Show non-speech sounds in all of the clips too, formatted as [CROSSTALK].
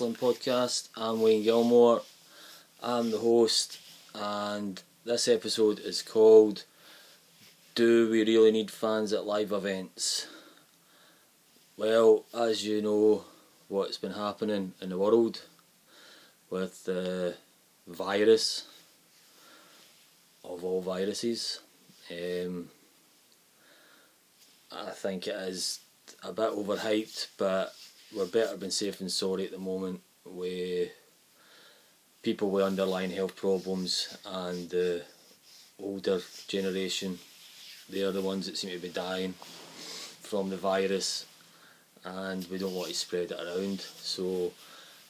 Wrestling podcast. I'm Wayne Gilmore. I'm the host, and this episode is called Do We Really Need Fans at Live Events? Well, as you know, what's been happening in the world with the virus of all viruses. Um, I think it is a bit overhyped, but we're better than safe than sorry at the moment with people with underlying health problems and the older generation. They are the ones that seem to be dying from the virus, and we don't want to spread it around. So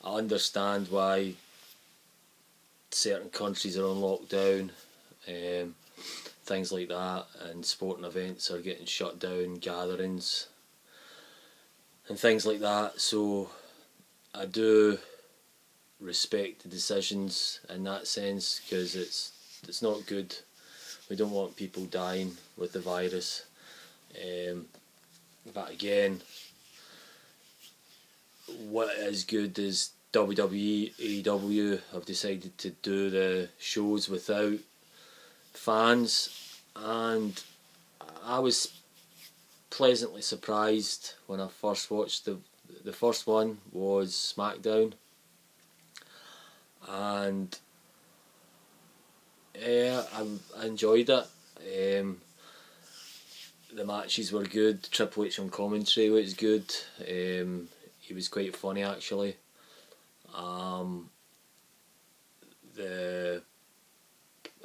I understand why certain countries are on lockdown. Um, things like that, and sporting events are getting shut down, gatherings, and things like that. So I do respect the decisions in that sense because it's it's not good. We don't want people dying with the virus. Um, but again, what is good is WWE, AEW have decided to do the shows without fans, and I was pleasantly surprised when I first watched the the first one was SmackDown, and yeah, I, I enjoyed it. Um, the matches were good. Triple H on commentary was good. Um, he was quite funny actually. Um, the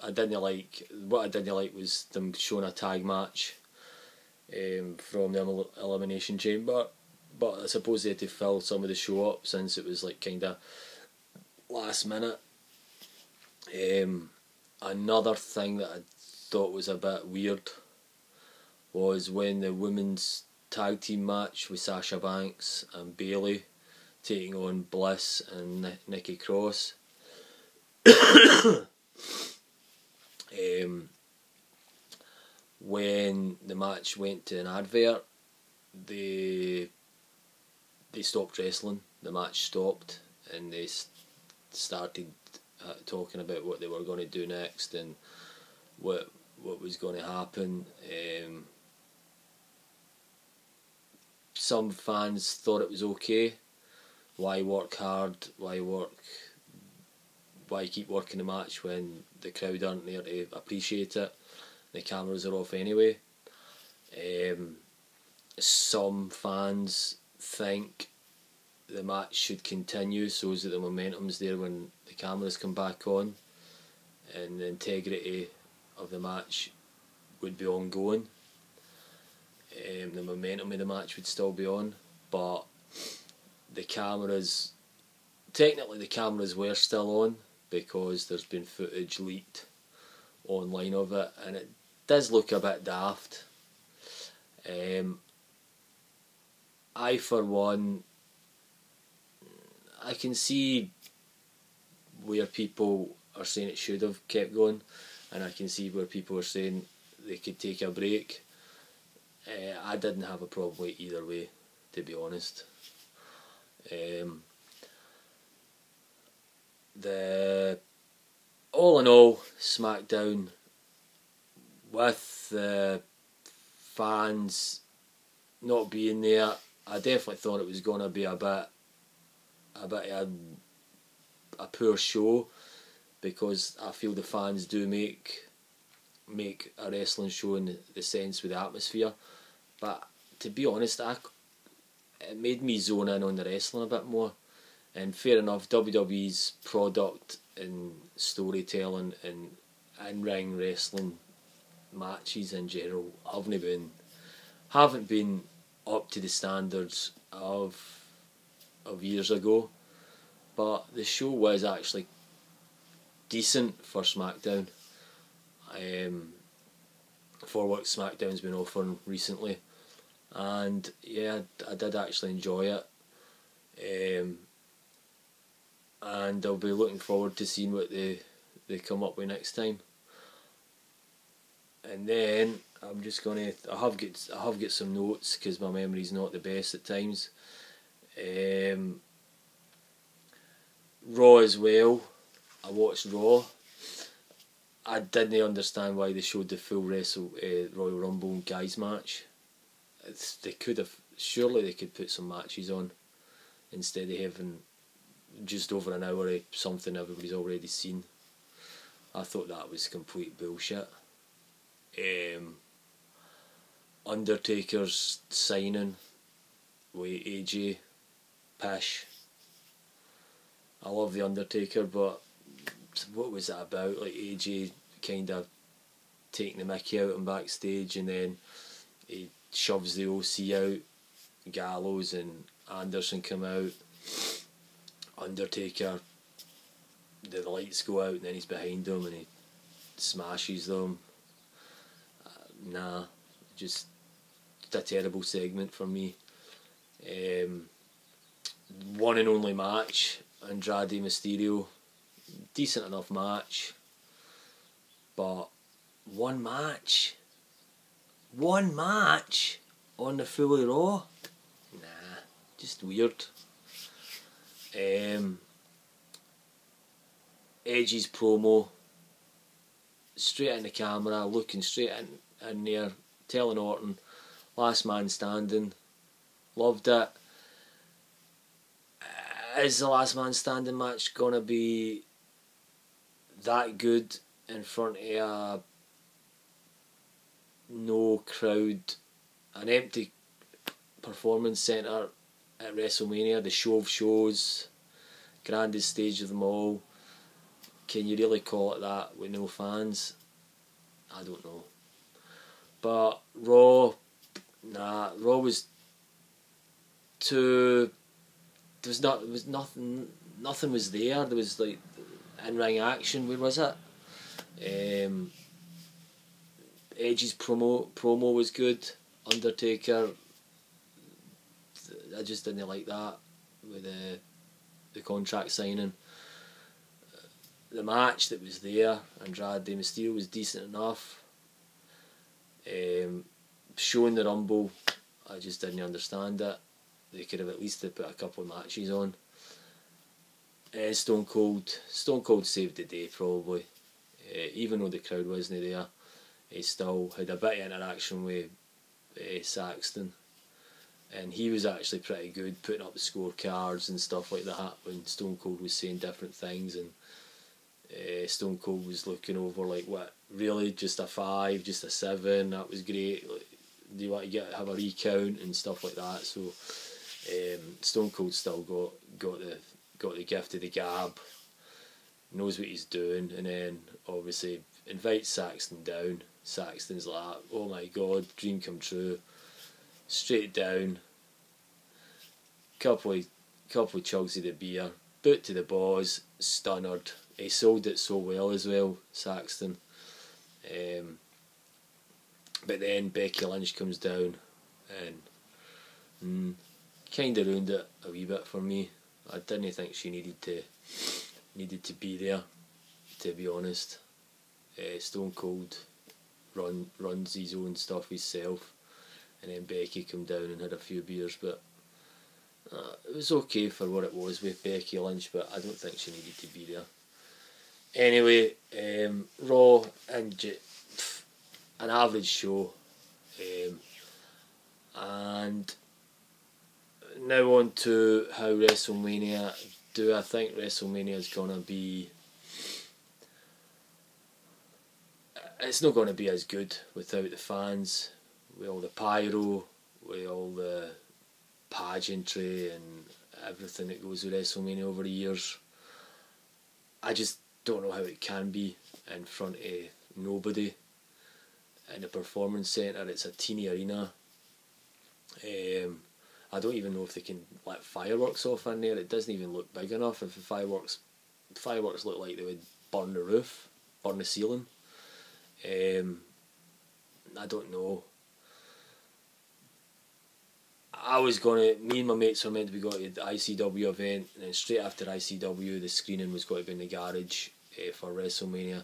I didn't like what I didn't like was them showing a tag match um, from the el- elimination chamber, but I suppose they had to fill some of the show up since it was like kind of last minute. Um, another thing that I thought was a bit weird was when the women's tag team match with Sasha Banks and Bayley taking on Bliss and Ni- Nikki Cross. [COUGHS] um, when the match went to an advert, they they stopped wrestling. The match stopped, and they started uh, talking about what they were going to do next and what what was going to happen. Um, some fans thought it was okay. Why work hard? Why work? Why keep working the match when the crowd aren't there to appreciate it? The cameras are off anyway. Um, some fans think the match should continue so that the momentum's there when the cameras come back on and the integrity of the match would be ongoing. Um, the momentum of the match would still be on, but the cameras, technically, the cameras were still on because there's been footage leaked online of it, and it does look a bit daft. Um, I, for one, I can see where people are saying it should have kept going, and I can see where people are saying they could take a break. Uh, I didn't have a problem either way, to be honest. Um, the all in all, SmackDown with the fans not being there, I definitely thought it was going to be a bit, a bit a, a poor show, because I feel the fans do make make a wrestling show in the sense with the atmosphere, but to be honest, I it made me zone in on the wrestling a bit more. And fair enough, WWE's product and storytelling and in ring wrestling matches in general haven't been haven't been up to the standards of of years ago. But the show was actually decent for SmackDown. Um, for what SmackDown's been offering recently, and yeah, I did actually enjoy it. Um, and I'll be looking forward to seeing what they they come up with next time. And then I'm just gonna I have get I have get some notes because my memory's not the best at times. Um, Raw as well. I watched Raw. I didn't understand why they showed the full Wrestle uh, Royal Rumble guys match. It's, they could have surely they could put some matches on instead of having just over an hour of something everybody's already seen. I thought that was complete bullshit. Um, Undertaker's signing with AJ Pish. I love the Undertaker, but what was that about? Like AJ kind of taking the Mickey out and backstage, and then he shoves the OC out. Gallows and Anderson come out. Undertaker, the lights go out, and then he's behind them and he smashes them. Nah, just a terrible segment for me. Um, one and only match, Andrade Mysterio, decent enough match, but one match, one match on the fully raw, nah, just weird. Um, Edge's promo, straight in the camera, looking straight in, in there, telling Orton, last man standing, loved it. Is the last man standing match gonna be that good in front of a no crowd, an empty performance centre at WrestleMania, the show of shows, grandest stage of them all. Can you really call it that with no fans? I don't know. But Raw, nah, Raw was too. There was not. There was nothing. Nothing was there. There was like in ring action. Where was it? Um, Edge's promo promo was good. Undertaker. I just didn't like that with the the contract signing. The match that was there, Andrade Mysterio was decent enough. Um, showing the Rumble, I just didn't understand it. They could have at least put a couple of matches on. Uh, Stone Cold, Stone Cold saved the day probably. Uh, even though the crowd wasn't there, he still had a bit of interaction with uh, Saxton and he was actually pretty good putting up the scorecards and stuff like that when Stone Cold was saying different things and uh, Stone Cold was looking over like what really just a five just a seven that was great. Like, do you want to get have a recount and stuff like that? So um, Stone Cold still got got the got the gift of the gab knows what he's doing and then obviously invites Saxton down. Saxton's like oh my god dream come true. Straight down, couple of, couple of chugs of the beer, boot to the boss, stunnered. He sold it so well as well, Saxton. Um, but then Becky Lynch comes down and mm, kind of ruined it a wee bit for me. I didn't think she needed to needed to be there, to be honest. Uh, Stone Cold run runs his own stuff himself and then Becky came down and had a few beers, but uh, it was okay for what it was with Becky Lynch, but I don't think she needed to be there. Anyway, um, Raw and an average show, um, and now on to how WrestleMania. Do I think WrestleMania is gonna be? It's not to be as good without the fans with all the pyro, with all the pageantry and everything that goes with WrestleMania over the years. I just don't know how it can be in front of nobody in a performance centre. It's a teeny arena. Um, I don't even know if they can let fireworks off in there. It doesn't even look big enough. If the fireworks fireworks look like they would burn the roof, burn the ceiling. Um, I don't know. I was gonna. Me and my mates were meant to be going to the ICW event, and then straight after ICW, the screening was going to be in the garage uh, for WrestleMania.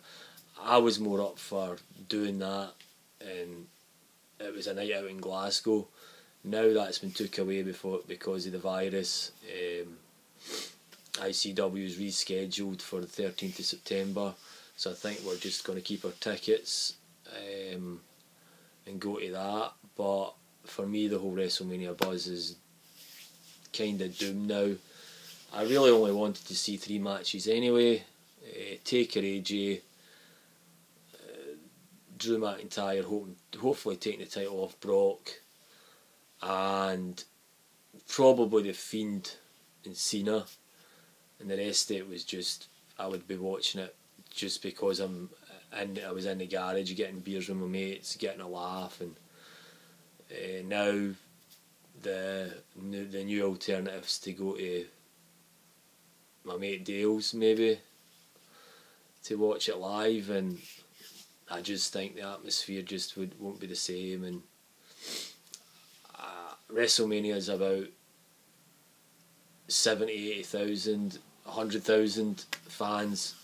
I was more up for doing that, and it was a night out in Glasgow, Now that's been took away before because of the virus. Um, ICW is rescheduled for the 13th of September, so I think we're just going to keep our tickets um, and go to that. But for me, the whole WrestleMania buzz is kind of doomed now. I really only wanted to see three matches anyway. Uh, Taker AJ, uh, Drew McIntyre, hoping, hopefully taking the title off Brock, and probably the Fiend and Cena, and the rest of it was just I would be watching it just because I'm and I was in the garage getting beers with my mates, getting a laugh, and uh, now the the new alternatives to go to my mate Dale's maybe to watch it live, and I just think the atmosphere just would won't be the same, and uh, WrestleMania is about 70, 80,000, 100,000 fans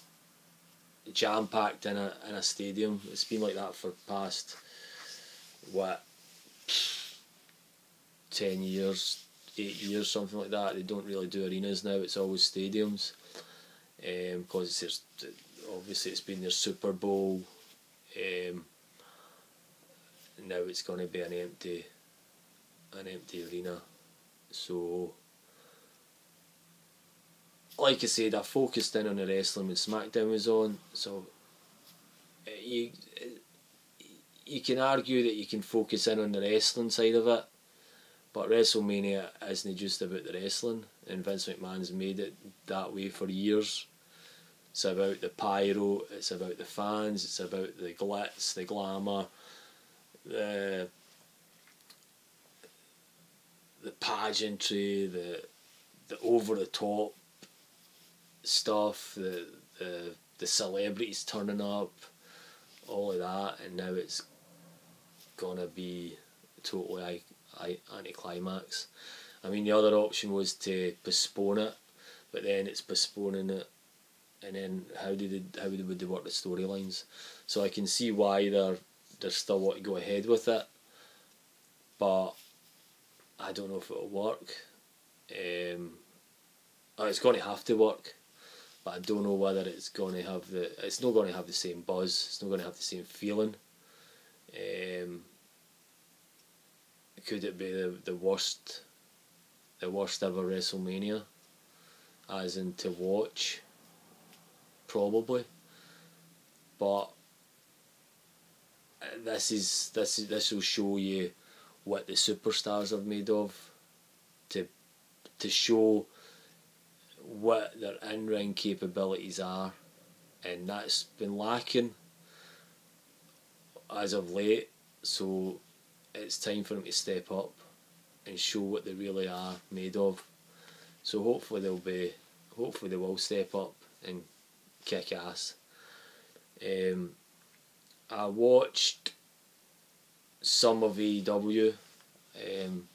jam packed in a in a stadium. It's been like that for past what ten years, eight years, something like that. They don't really do arenas now. It's always stadiums, because um, there's obviously it's been their Super Bowl. Um, now it's going to be an empty, an empty arena. So, like I said, I focused in on the wrestling when SmackDown was on. So, uh, you uh, you can argue that you can focus in on the wrestling side of it, but WrestleMania isn't just about the wrestling, and Vince McMahon's made it that way for years. It's about the pyro, it's about the fans, it's about the glitz, the glamour, the the pageantry, the the over the top stuff, the the the celebrities turning up, all of that, and now it's gonna be totally anti-climax. I mean, the other option was to postpone it, but then it's postponing it, and then how did they, how would they work the storylines? So I can see why they're they still want to go ahead with it, but I don't know if it'll work. Um, oh, it's going to have to work, but I don't know whether it's going to have the. It's not going to have the same buzz. It's not going to have the same feeling. Um, could it be the the worst, the worst ever WrestleMania, as in to watch? Probably, but uh, this is this is this will show you what the superstars are made of to to show what their in ring capabilities are. And that's been lacking as of late. So it's time for them to step up and show what they really are made of. So hopefully they'll be hopefully they will step up and kick ass um, I watched some of AEW, um,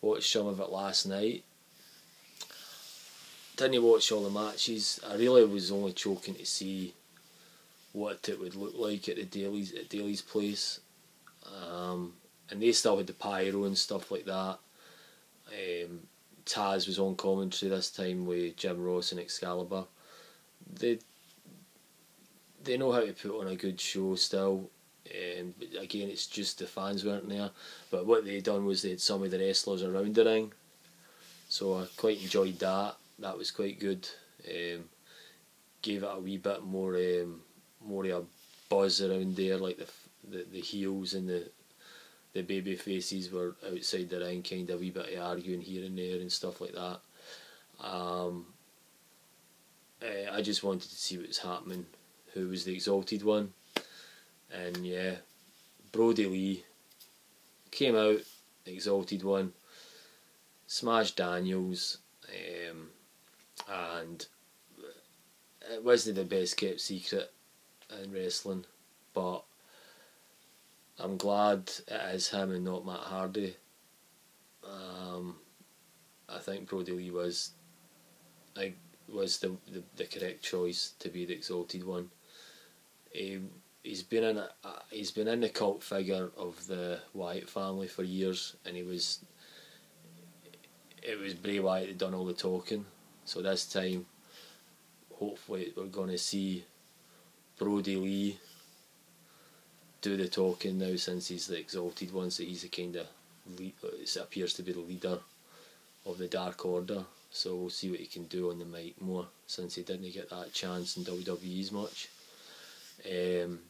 watched some of it last night. Didn't watch all the matches. I really was only choking to see what it would look like at the Daily's at Daily's place. Um, and they still had the pyro and stuff like that. Um, Taz was on commentary this time with Jim Ross and Excalibur. They they know how to put on a good show still. Um, again, it's just the fans weren't there. But what they done was they had some of the wrestlers around the ring, so I quite enjoyed that. That was quite good. Um, gave it a wee bit more, um, more of a buzz around there, like the the, the heels and the the baby faces were outside the ring, kind of a wee bit of arguing here and there and stuff like that. Um, uh, I just wanted to see what was happening who was the exalted one. And yeah, Brodie Lee came out, exalted one, smashed Daniels, um, and it wasn't the best kept secret in wrestling, but I'm glad it is him and not Matt Hardy. Um, I think Brodie Lee was, I was the, the the correct choice to be the exalted one he he's been in a, he's been in the cult figure of the Wyatt family for years, and he was it was Bray Wyatt that done all the talking. So this time, hopefully, we're going to see Brodie Lee do the talking now since he's the exalted one. So he's the kind of lead, it uh, appears to be the leader of the Dark Order. So we'll see what he can do on the mic more since he didn't get that chance in WWE as much. Um,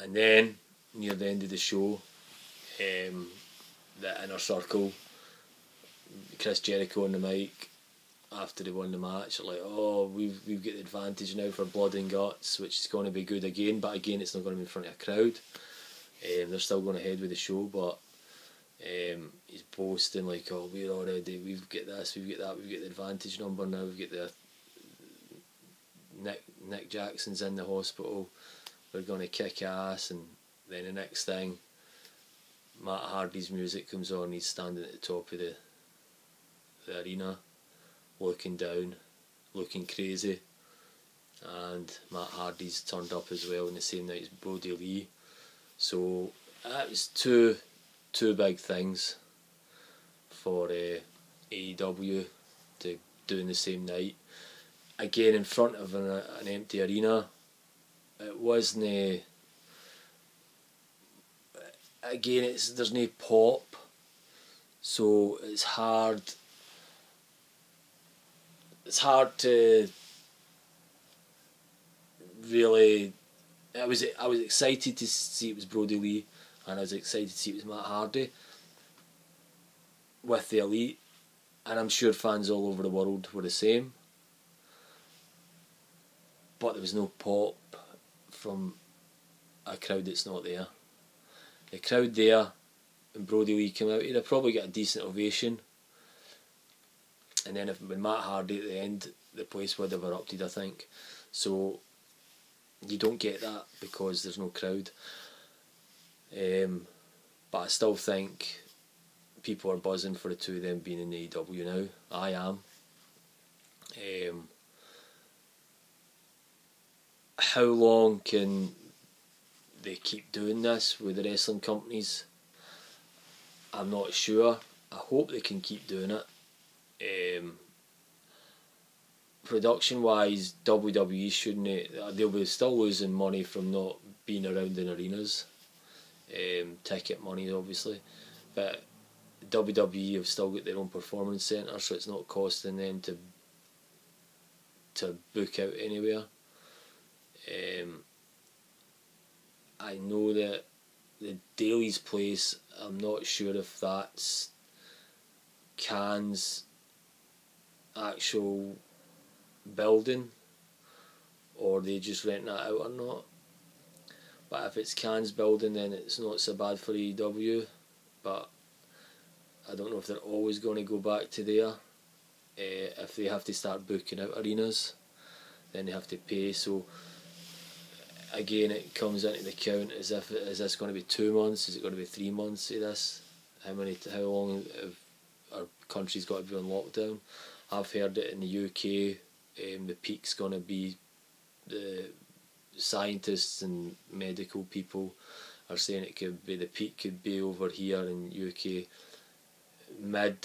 and then near the end of the show, um, the inner circle, Chris Jericho on the mic after they won the match, like, oh, we've we've got the advantage now for blood and guts, which is going to be good again. But again, it's not going to be in front of a crowd. Um, they're still going ahead with the show, but um, he's boasting like, oh, we're already, we've got this, we've got that, we've got the advantage number now, we've got the Nick Nick Jackson's in the hospital, we're going to kick ass, and then the next thing, Matt Hardy's music comes on, he's standing at the top of the the arena, looking down, looking crazy, and Matt Hardy's turned up as well in the same night as Brodie Lee, so that was two two big things for uh, AEW to do in the same night. Again, in front of an, an empty arena, it wasn't. Again, it's there's no pop, so it's hard. It's hard to really. I was I was excited to see it was Brodie Lee and I was excited to see it was Matt Hardy with the elite, and I'm sure fans all over the world were the same. But there was no pop from a crowd that's not there. The crowd there, when Brodie Lee came out, he'd have probably got a decent ovation. And then if when Matt Hardy at the end, the place would have erupted, I think. So you don't get that because there's no crowd. Um, but I still think people are buzzing for the two of them being in the AEW now. I am. Um, how long can they keep doing this with the wrestling companies? I'm not sure. I hope they can keep doing it. Um, production wise, WWE shouldn't. They'll be still losing money from not being around in arenas um, ticket money, obviously. But WWE have still got their own performance centre, so it's not costing them to to book out anywhere. Um, I know that the Daily's place. I'm not sure if that's Khan's actual building or they just rent that out or not. But if it's Khan's building, then it's not so bad for EW. But I don't know if they're always going to go back to there. Uh, if they have to start booking out arenas, then they have to pay. So again, it comes into the count as if is this going to be two months? Is it going to be three months of this? How many? How long have our country's got to be on lockdown? I've heard it in the UK, um, the peak's going to be the scientists and medical people are saying it could be the peak could be over here in UK mid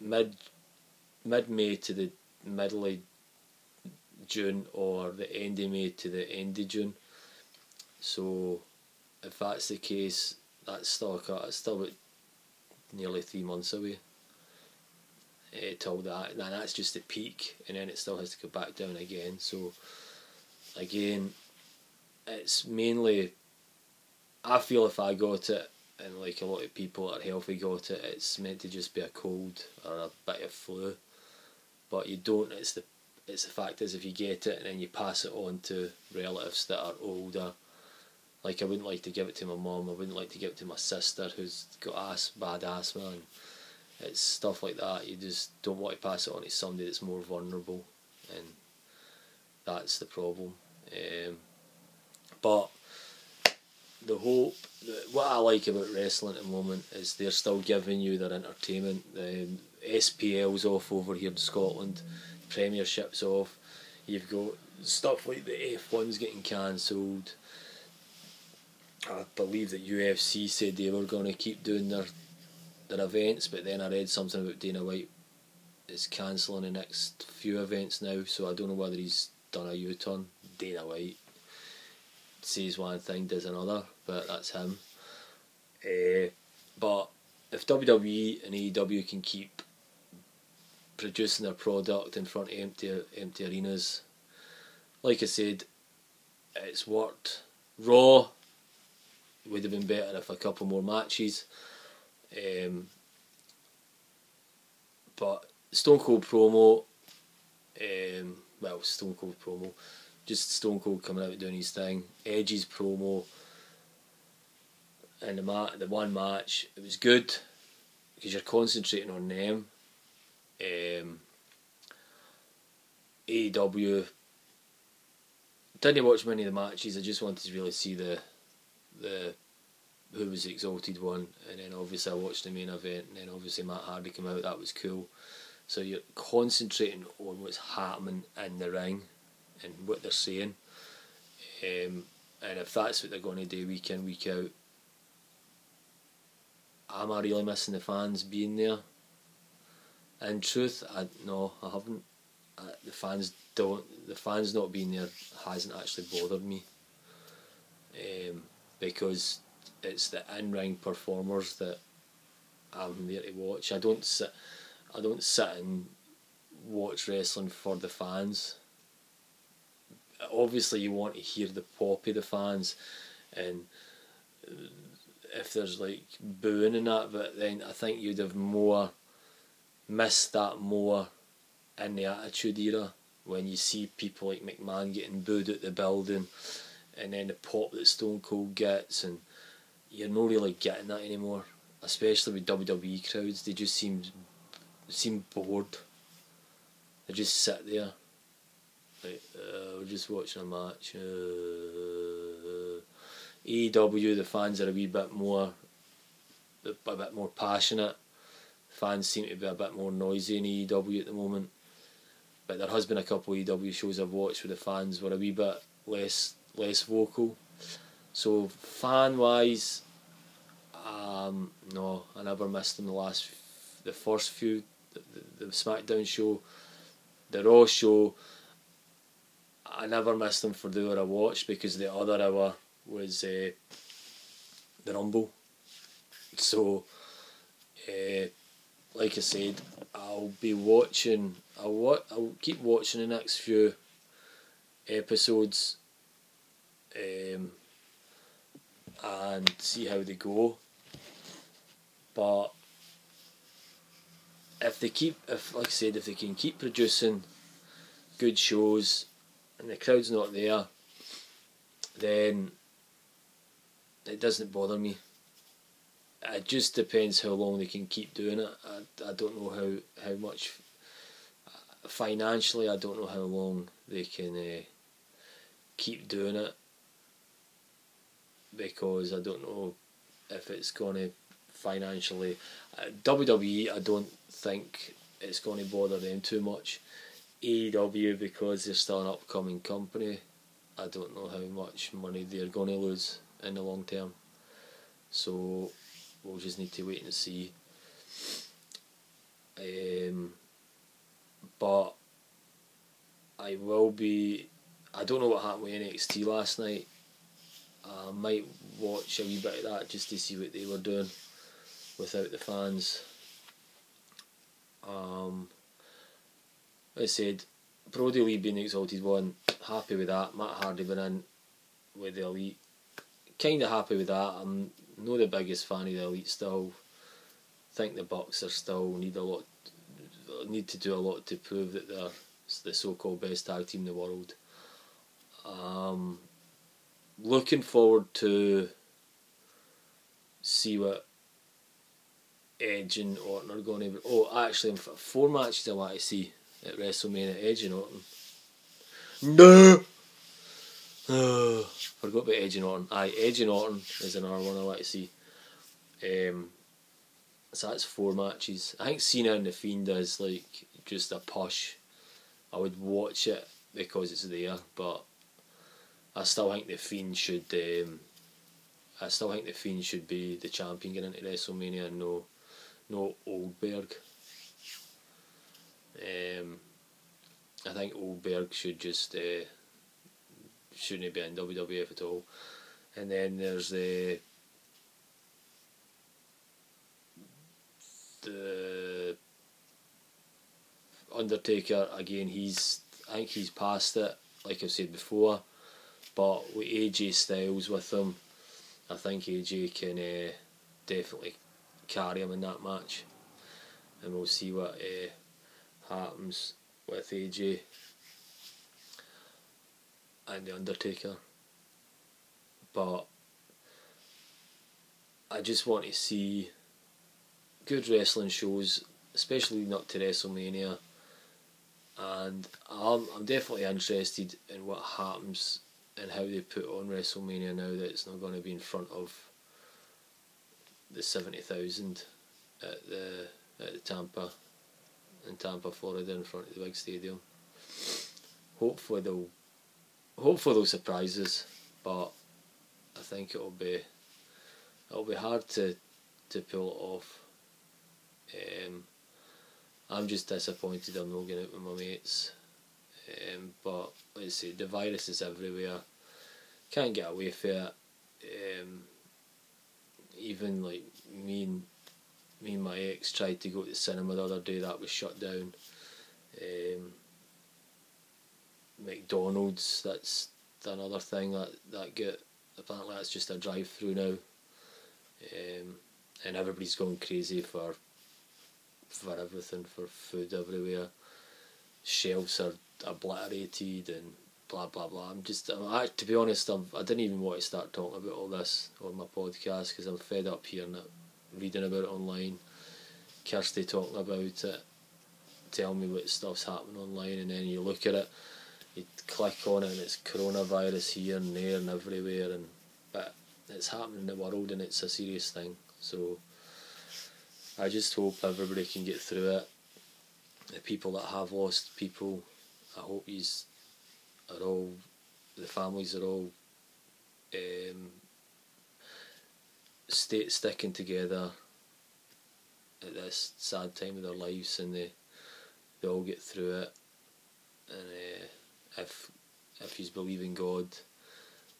mid mid May to the middle of June or the end of May to the end of June. So if that's the case, that's still it's still about nearly three months away. Uh, till that, and that's just the peak, and then it still has to go back down again. So again, it's mainly I feel if I got it and like a lot of people that are healthy got it, it's meant to just be a cold or a bit of flu. But you don't it's the it's the fact is if you get it and then you pass it on to relatives that are older. Like I wouldn't like to give it to my mum, I wouldn't like to give it to my sister who's got as bad asthma and it's stuff like that. You just don't want to pass it on to somebody that's more vulnerable and that's the problem. Um, but the hope, what I like about wrestling at the moment is they're still giving you their entertainment. The SPL's off over here in Scotland, Premiership's off. You've got stuff like the F1's getting cancelled. I believe that UFC said they were going to keep doing their their events, but then I read something about Dana White is cancelling the next few events now, so I don't know whether he's done a U turn. Dana White says one thing, does another, but that's him. Uh, but if WWE and AEW can keep producing their product in front of empty empty arenas, like I said, it's worked. Raw would have been better if a couple more matches. Um, but Stone Cold promo, um, well, Stone Cold promo, just Stone Cold coming out doing his thing. Edge's promo and the mat, the one match, it was good because you're concentrating on them. Um, AEW didn't watch many of the matches. I just wanted to really see the the who was the exalted one, and then obviously I watched the main event, and then obviously Matt Hardy came out. That was cool. So you're concentrating on what's happening in the ring and what they're saying. Um, and if that's what they're going to do week in, week out, am I really missing the fans being there? In truth, I no, I haven't. I, the fans don't. The fans not being there hasn't actually bothered me. Um, because it's the in-ring performers that I'm there to watch. I don't sit. I don't sit and watch wrestling for the fans. Obviously, you want to hear the pop of the fans, and if there's like booing and that, but then I think you'd have more missed that more in the Attitude Era when you see people like McMahon getting booed at the building, and then the pop that Stone Cold gets, and you're not really getting that anymore. Especially with WWE crowds, they just seem seem bored. They just sit there, like uh, we're just watching a match. Uh, AEW, the fans are a wee bit more, a bit more passionate. Fans seem to be a bit more noisy in AEW at the moment. But there has been a couple of AEW shows I've watched where the fans were a wee bit less less vocal. So fan wise, um, no, I never missed in the last, the first few, the, the, SmackDown show, the Raw show. I never missed them for the hour I watched because the other hour was uh, the Rumble. So, uh, like I said, I'll be watching. I'll wa- I'll keep watching the next few episodes, um, and see how they go. But if they keep, if like I said, if they can keep producing good shows, and the crowd's not there, then it doesn't bother me. It just depends how long they can keep doing it. I, I don't know how, how much financially. I don't know how long they can uh, keep doing it because I don't know if it's going to financially. Uh, WWE, I don't think it's going to bother them too much. AEW, because they're still an upcoming company, I don't know how much money they're going to lose in the long term. So we'll just need to wait and see. Um, but I will be. I don't know what happened with NXT last night. I might watch a wee bit of that just to see what they were doing without the fans. Um, I said, Brodie Lee being the exalted one, happy with that. Matt Hardy went in with the elite, kind of happy with that. I'm not the biggest fan of the elite still. Think the Bucks are still need a lot, need to do a lot to prove that they're the so-called best tag team in the world. Um, looking forward to see what Edge and Orton are going to. Oh, actually, four matches I want to see at WrestleMania. Edge and Orton. No. Oh, [SIGHS] forgot about Edge and Orton. Aye, Edge and Orton is another one I like to see. Um, so that's four matches. I think Cena and the Fiend is like just a push. I would watch it because it's there, but I still think the Fiend should. Um, I still think the Fiend should be the champion getting into WrestleMania. No, no Goldberg. Um, I think Goldberg should just uh, shouldn't be in WWF at all. And then there's the the Undertaker again. He's I think he's past it. Like I've said before, but with AJ Styles with him, I think AJ can uh, definitely carry him in that match, and we'll see what uh, happens with AJ and the Undertaker. But I just want to see good wrestling shows, especially not to WrestleMania. And I'm I'm definitely interested in what happens and how they put on WrestleMania now that it's not going to be in front of the seventy thousand at the at the Tampa in Tampa, Florida, in front of the big stadium. Hopefully they'll hopefully they'll but I think it'll be it'll be hard to to pull it off. Um, I'm just disappointed I'm not going out with my mates. Um, but let's see, the virus is everywhere. Can't get away from it. Um, even like me and me and my ex tried to go to the cinema the other day. That was shut down. Um, McDonald's. That's another thing that that get apparently that's just a drive through now. Um, and everybody's going crazy for for everything for food everywhere. Shelves are obliterated and blah blah blah. I'm just I'm, I, to be honest, I'm, I didn't even want to start talking about all this on my podcast because I'm fed up hearing it, reading about it online. Kirsty talking about it, tell me what stuff's happening online, and then you look at it, you click on it, and it's coronavirus here and there and everywhere, and but it's happening in the world, and it's a serious thing. So I just hope everybody can get through it. The people that have lost people, I hope he's are all the families are all um, stay, sticking together at this sad time of their lives and they they all get through it. And uh, if if you believe in God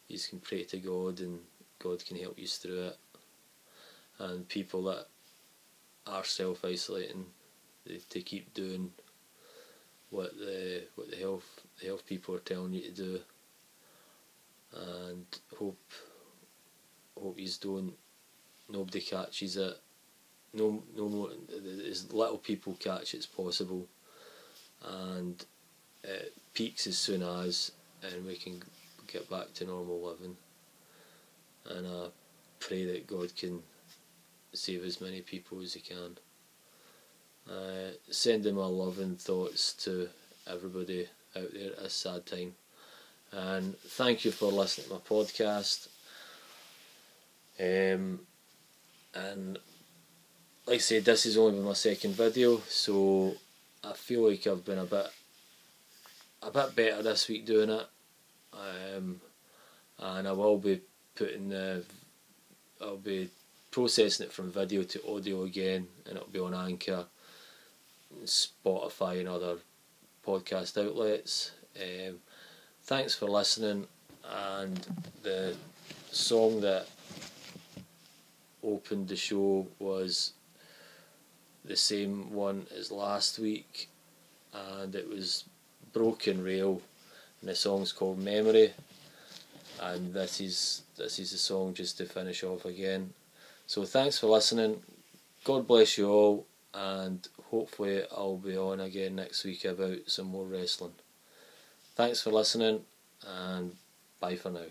you can pray to God and God can help you through it. And people that are self isolating they, they keep doing what the what the health the health people are telling you to do. And hope hope you don't nobody catches it. No no more as little people catch as possible. And it peaks as soon as and we can get back to normal living. And I pray that God can save as many people as he can uh, sending my love and thoughts to everybody out there at a sad time. And thank you for listening to my podcast. Um, and like I said, this is only my second video, so I feel like I've been a bit a bit better this week doing it. Um, and I will be putting the I'll be processing it from video to audio again, and it'll be on Anchor Spotify and other podcast outlets. Um, thanks for listening, and the song that opened the show was the same one as last week, and it was Broken Rail, and the song's called Memory. And this is this is the song just to finish off again. So thanks for listening. God bless you all and hopefully I'll be on again next week about some more wrestling. Thanks for listening and bye for now.